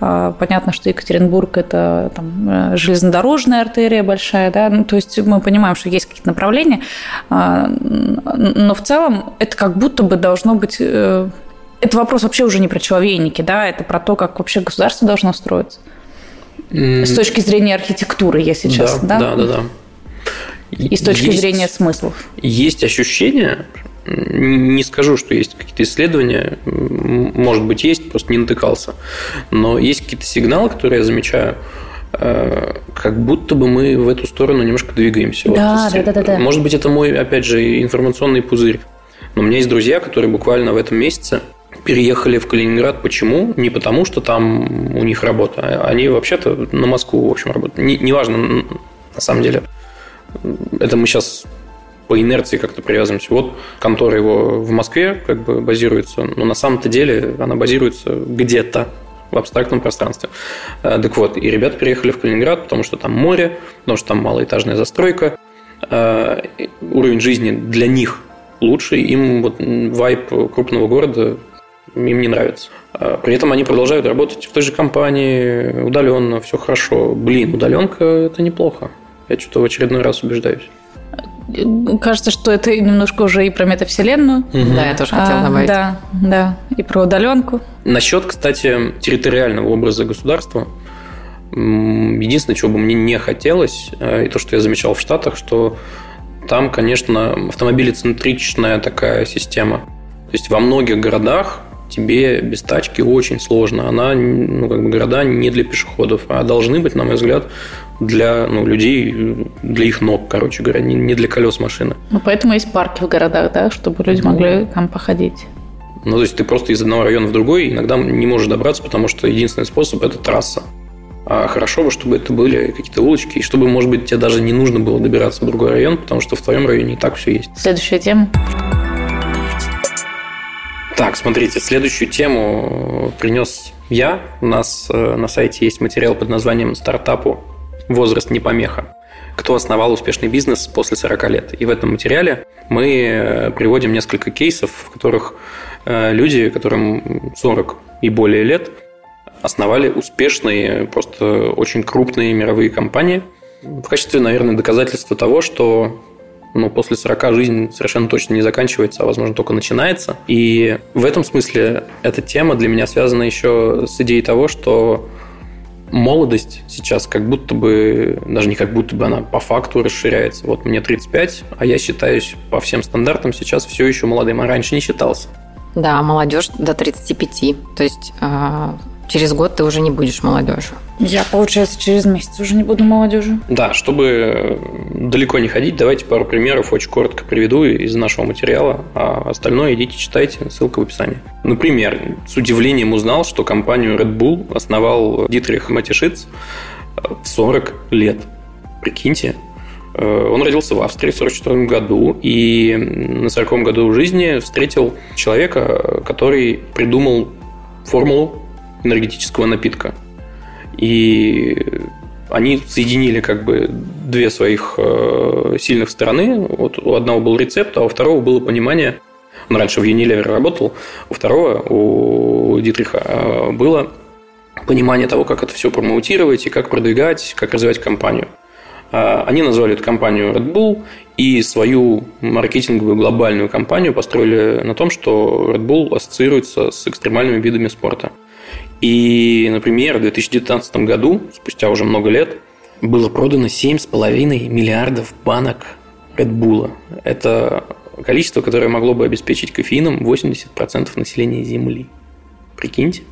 э, понятно, что Екатеринбург это там, э, железнодорожная артерия большая, да, ну, то есть мы понимаем, что есть какие-то направления, но в целом это как будто бы должно быть это вопрос вообще уже не про человейники, да, это про то, как вообще государство должно строиться. С точки зрения архитектуры, я сейчас, да? Да, да, да. И с точки есть, зрения смыслов. Есть ощущение, не скажу, что есть какие-то исследования, может быть, есть, просто не натыкался, но есть какие-то сигналы, которые я замечаю, э, как будто бы мы в эту сторону немножко двигаемся. Да, вот, да, да, да, да. Может быть, это мой, опять же, информационный пузырь. Но у меня есть друзья, которые буквально в этом месяце переехали в Калининград. Почему? Не потому, что там у них работа. Они вообще-то на Москву, в общем, работают. Не, неважно, на самом деле. Это мы сейчас по инерции как-то привязываемся. Вот контора его в Москве как бы базируется, но на самом-то деле она базируется где-то в абстрактном пространстве. Э, так вот, и ребята переехали в Калининград, потому что там море, потому что там малоэтажная застройка, э, уровень жизни для них лучше, им вот вайп крупного города им не нравится. А при этом они продолжают работать в той же компании, удаленно, все хорошо. Блин, удаленка – это неплохо. Я что-то в очередной раз убеждаюсь. Кажется, что это немножко уже и про метавселенную. Угу. Да, я тоже хотела а, добавить. Да, да, и про удаленку. Насчет, кстати, территориального образа государства, единственное, чего бы мне не хотелось, э, и то, что я замечал в Штатах, что там, конечно, автомобилецентричная такая система. То есть во многих городах тебе без тачки очень сложно. Она, ну, как бы города не для пешеходов, а должны быть, на мой взгляд, для ну, людей, для их ног, короче говоря, не, не для колес машины. Ну, поэтому есть парки в городах, да, чтобы люди могли там походить. Ну, то есть ты просто из одного района в другой иногда не можешь добраться, потому что единственный способ – это трасса. А хорошо бы, чтобы это были какие-то улочки, и чтобы, может быть, тебе даже не нужно было добираться в другой район, потому что в твоем районе и так все есть. Следующая тема. Так, смотрите, следующую тему принес я. У нас э, на сайте есть материал под названием «Стартапу. Возраст не помеха» кто основал успешный бизнес после 40 лет. И в этом материале мы э, приводим несколько кейсов, в которых э, люди, которым 40 и более лет, основали успешные, просто очень крупные мировые компании. В качестве, наверное, доказательства того, что ну, после 40 жизнь совершенно точно не заканчивается, а, возможно, только начинается. И в этом смысле эта тема для меня связана еще с идеей того, что молодость сейчас как будто бы, даже не как будто бы она по факту расширяется. Вот мне 35, а я считаюсь по всем стандартам сейчас все еще молодым, а раньше не считался. Да, молодежь до 35. То есть а, через год ты уже не будешь молодежью. Я, получается, через месяц уже не буду молодежью. Да, чтобы далеко не ходить, давайте пару примеров очень коротко приведу из нашего материала, а остальное идите читайте, ссылка в описании. Например, с удивлением узнал, что компанию Red Bull основал Дитрих Матишиц в 40 лет. Прикиньте, э, он родился в Австрии в 1944 году и на 40 году жизни встретил человека, который придумал формулу энергетического напитка. И они соединили как бы две своих э, сильных стороны. Вот у одного был рецепт, а у второго было понимание. Он раньше в Unilever работал. У второго, у Дитриха, э, было понимание того, как это все промоутировать и как продвигать, как развивать компанию. А, они назвали эту компанию Red Bull и свою маркетинговую глобальную компанию построили на том, что Red Bull ассоциируется с экстремальными видами спорта. И, например, в 2019 году, спустя уже много лет, было продано 7,5 миллиардов банок Red Bull. Это количество, которое могло бы обеспечить кофеином 80% населения Земли. Прикиньте.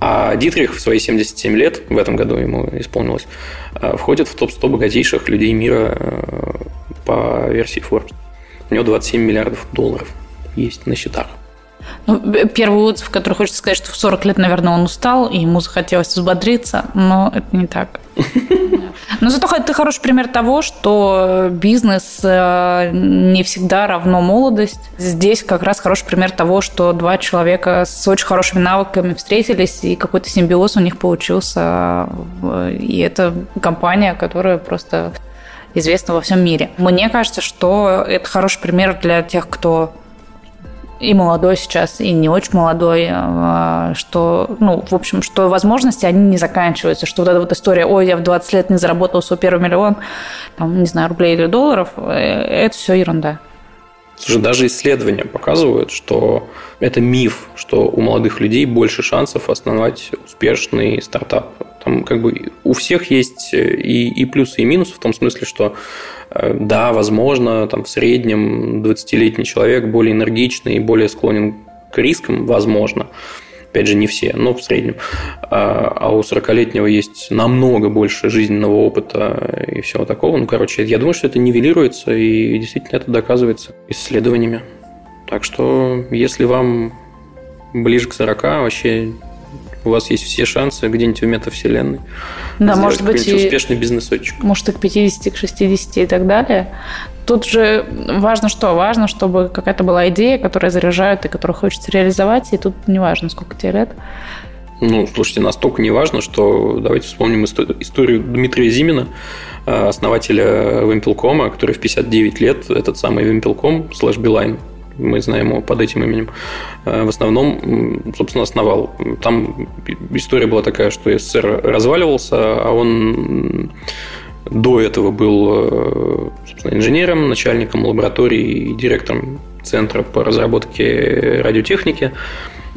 А Дитрих в свои 77 лет, в этом году ему исполнилось, э, входит в топ-100 богатейших людей мира э, по версии Forbes. У него 27 миллиардов долларов есть на счетах. Ну, первый отзыв, который хочется сказать, что в 40 лет, наверное, он устал, и ему захотелось взбодриться, но это не так. *laughs* Но зато это хороший пример того, что бизнес э, не всегда равно молодость. Здесь как раз хороший пример того, что два человека с очень хорошими навыками встретились, и какой-то симбиоз у них получился. И это компания, которая просто известна во всем мире. Мне кажется, что это хороший пример для тех, кто и молодой сейчас, и не очень молодой, а, что, ну, в общем, что возможности, они не заканчиваются, что вот эта вот история, ой, я в 20 лет не заработал свой первый миллион, там, не знаю, рублей или долларов, э, это все ерунда. Слушай, даже исследования показывают, что это миф, что у молодых людей больше шансов основать успешный стартап. Там как бы у всех есть и, и плюсы, и минусы в том смысле, что э, да, возможно, там в среднем 20-летний человек более энергичный и более склонен к рискам, возможно опять же, не все, но в среднем. А, а у 40-летнего есть намного больше жизненного опыта и всего такого. Ну, короче, я думаю, что это нивелируется, и действительно это доказывается исследованиями. Так что, если вам ближе к 40, вообще у вас есть все шансы где-нибудь в метавселенной. Да, может быть, и, успешный бизнесочек. Может, и к 50, к 60 и так далее. Тут же важно что? Важно, чтобы какая-то была идея, которая заряжает и которую хочется реализовать, и тут не важно, сколько тебе лет. Ну, слушайте, настолько не важно, что давайте вспомним историю Дмитрия Зимина, э, основателя Вимпелкома, который в 59 лет этот самый Вимпелком слэш Билайн мы знаем его под этим именем, э, в основном, собственно, основал. Там история была такая, что СССР разваливался, а он до этого был э, собственно, инженером, начальником лаборатории и директором Центра по разработке радиотехники.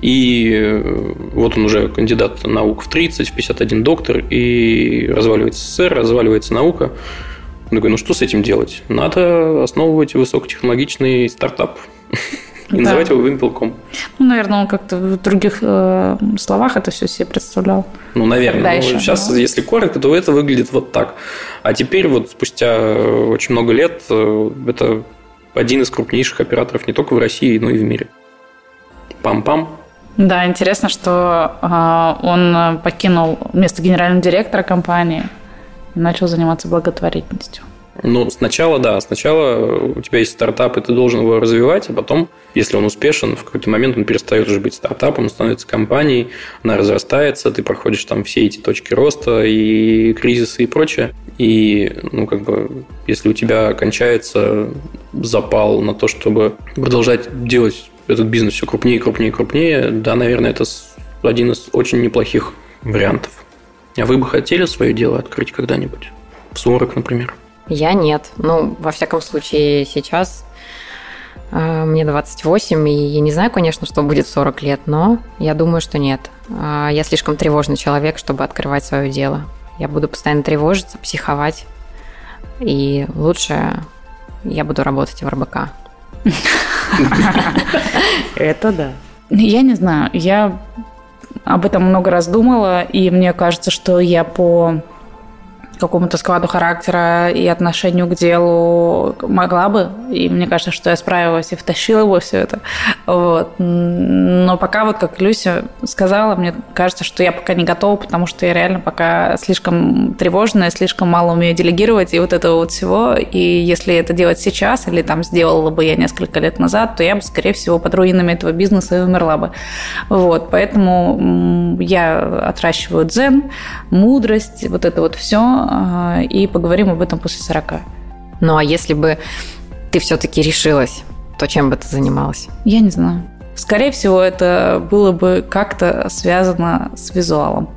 И э, вот он уже кандидат наук в 30, в 51 доктор, и разваливается СССР, разваливается наука. Он такой, ну что с этим делать? Надо основывать высокотехнологичный стартап. *laughs* И да. называть его вымпелком. Ну, наверное, он как-то в других э, словах это все себе представлял. Ну, наверное. Ну, еще, сейчас, но... если коротко, то это выглядит вот так. А теперь, вот спустя очень много лет, э, это один из крупнейших операторов не только в России, но и в мире. пам-пам. Да, интересно, что э, он покинул место генерального директора компании и начал заниматься благотворительностью. Ну, сначала, да, сначала у тебя есть стартап, и ты должен его развивать, а потом, если он успешен, в какой-то момент он перестает уже быть стартапом, он становится компанией, она разрастается, ты проходишь там все эти точки роста и кризисы и прочее. И, ну, как бы, если у тебя кончается запал на то, чтобы продолжать делать этот бизнес все крупнее, крупнее, крупнее, да, наверное, это один из очень неплохих вариантов. А вы бы хотели свое дело открыть когда-нибудь? В 40, например? Я нет. Ну, во всяком случае, сейчас э, мне 28, и я не знаю, конечно, что будет в 40 лет, но я думаю, что нет. Э, я слишком тревожный человек, чтобы открывать свое дело. Я буду постоянно тревожиться, психовать, и лучше я буду работать в РБК. Это да. Я не знаю, я об этом много раз думала, и мне кажется, что я по какому-то складу характера и отношению к делу могла бы. И мне кажется, что я справилась и втащила бы все это. Вот. Но пока, вот как Люся сказала, мне кажется, что я пока не готова, потому что я реально пока слишком тревожная, слишком мало умею делегировать и вот этого вот всего. И если это делать сейчас или там сделала бы я несколько лет назад, то я бы, скорее всего, под руинами этого бизнеса и умерла бы. Вот. Поэтому я отращиваю дзен, мудрость, вот это вот все а, и поговорим об этом после 40. Ну а если бы ты все-таки решилась, то чем бы ты занималась? Я не знаю. Скорее всего, это было бы как-то связано с визуалом.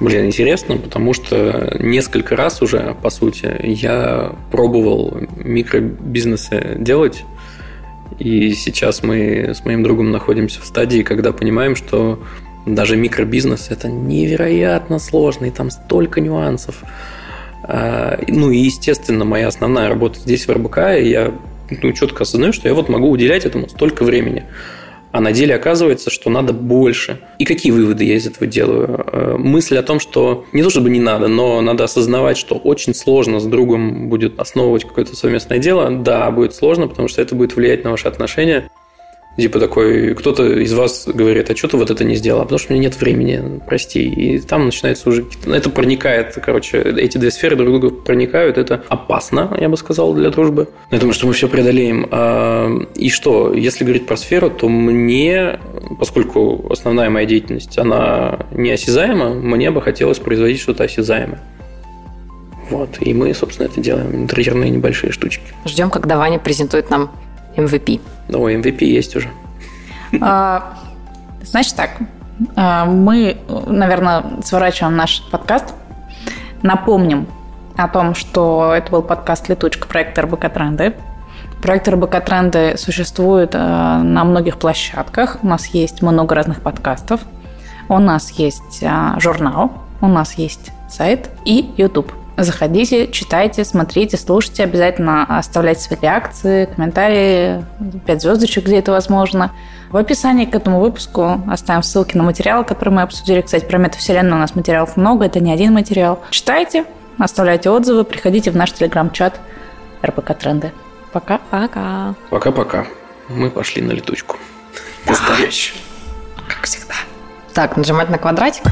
Блин, интересно, потому что несколько раз уже, по сути, я пробовал микробизнесы делать, и сейчас мы с моим другом находимся в стадии, когда понимаем, что даже микробизнес – это невероятно сложно, и там столько нюансов. А, ну и, естественно, моя основная работа здесь в РБК, и я ну, четко осознаю, что я вот могу уделять этому столько времени. А на деле оказывается, что надо больше. И какие выводы я из этого делаю? А, мысль о том, что не то чтобы не надо, но надо осознавать, что очень сложно с другом будет основывать какое-то совместное дело. Да, будет сложно, потому что это будет влиять на ваши отношения. Типа такой, кто-то из вас говорит, а что ты вот это не сделал? Потому что у меня нет времени, прости. И там начинается уже... Это проникает, короче, эти две сферы друг друга проникают. Это опасно, я бы сказал, для дружбы. Я думаю, что мы все преодолеем. А, и что, если говорить про сферу, то мне, поскольку основная моя деятельность, она неосязаема, мне бы хотелось производить что-то осязаемое. Вот. И мы, собственно, это делаем. Интерьерные небольшие штучки. Ждем, когда Ваня презентует нам MVP. Ну, MVP есть уже. А, значит так, а, мы, наверное, сворачиваем наш подкаст. Напомним о том, что это был подкаст «Летучка» проекта РБК Тренды. Проект РБК Тренды существует а, на многих площадках. У нас есть много разных подкастов. У нас есть журнал, у нас есть сайт и YouTube. Заходите, читайте, смотрите, слушайте. Обязательно оставляйте свои реакции, комментарии, 5 звездочек, где это возможно. В описании к этому выпуску оставим ссылки на материалы, которые мы обсудили. Кстати, про метавселенную у нас материалов много, это не один материал. Читайте, оставляйте отзывы, приходите в наш телеграм-чат РПК Тренды. Пока-пока. Пока-пока. Мы пошли на летучку. Настоящую. Как всегда. Так, нажимать на квадратик.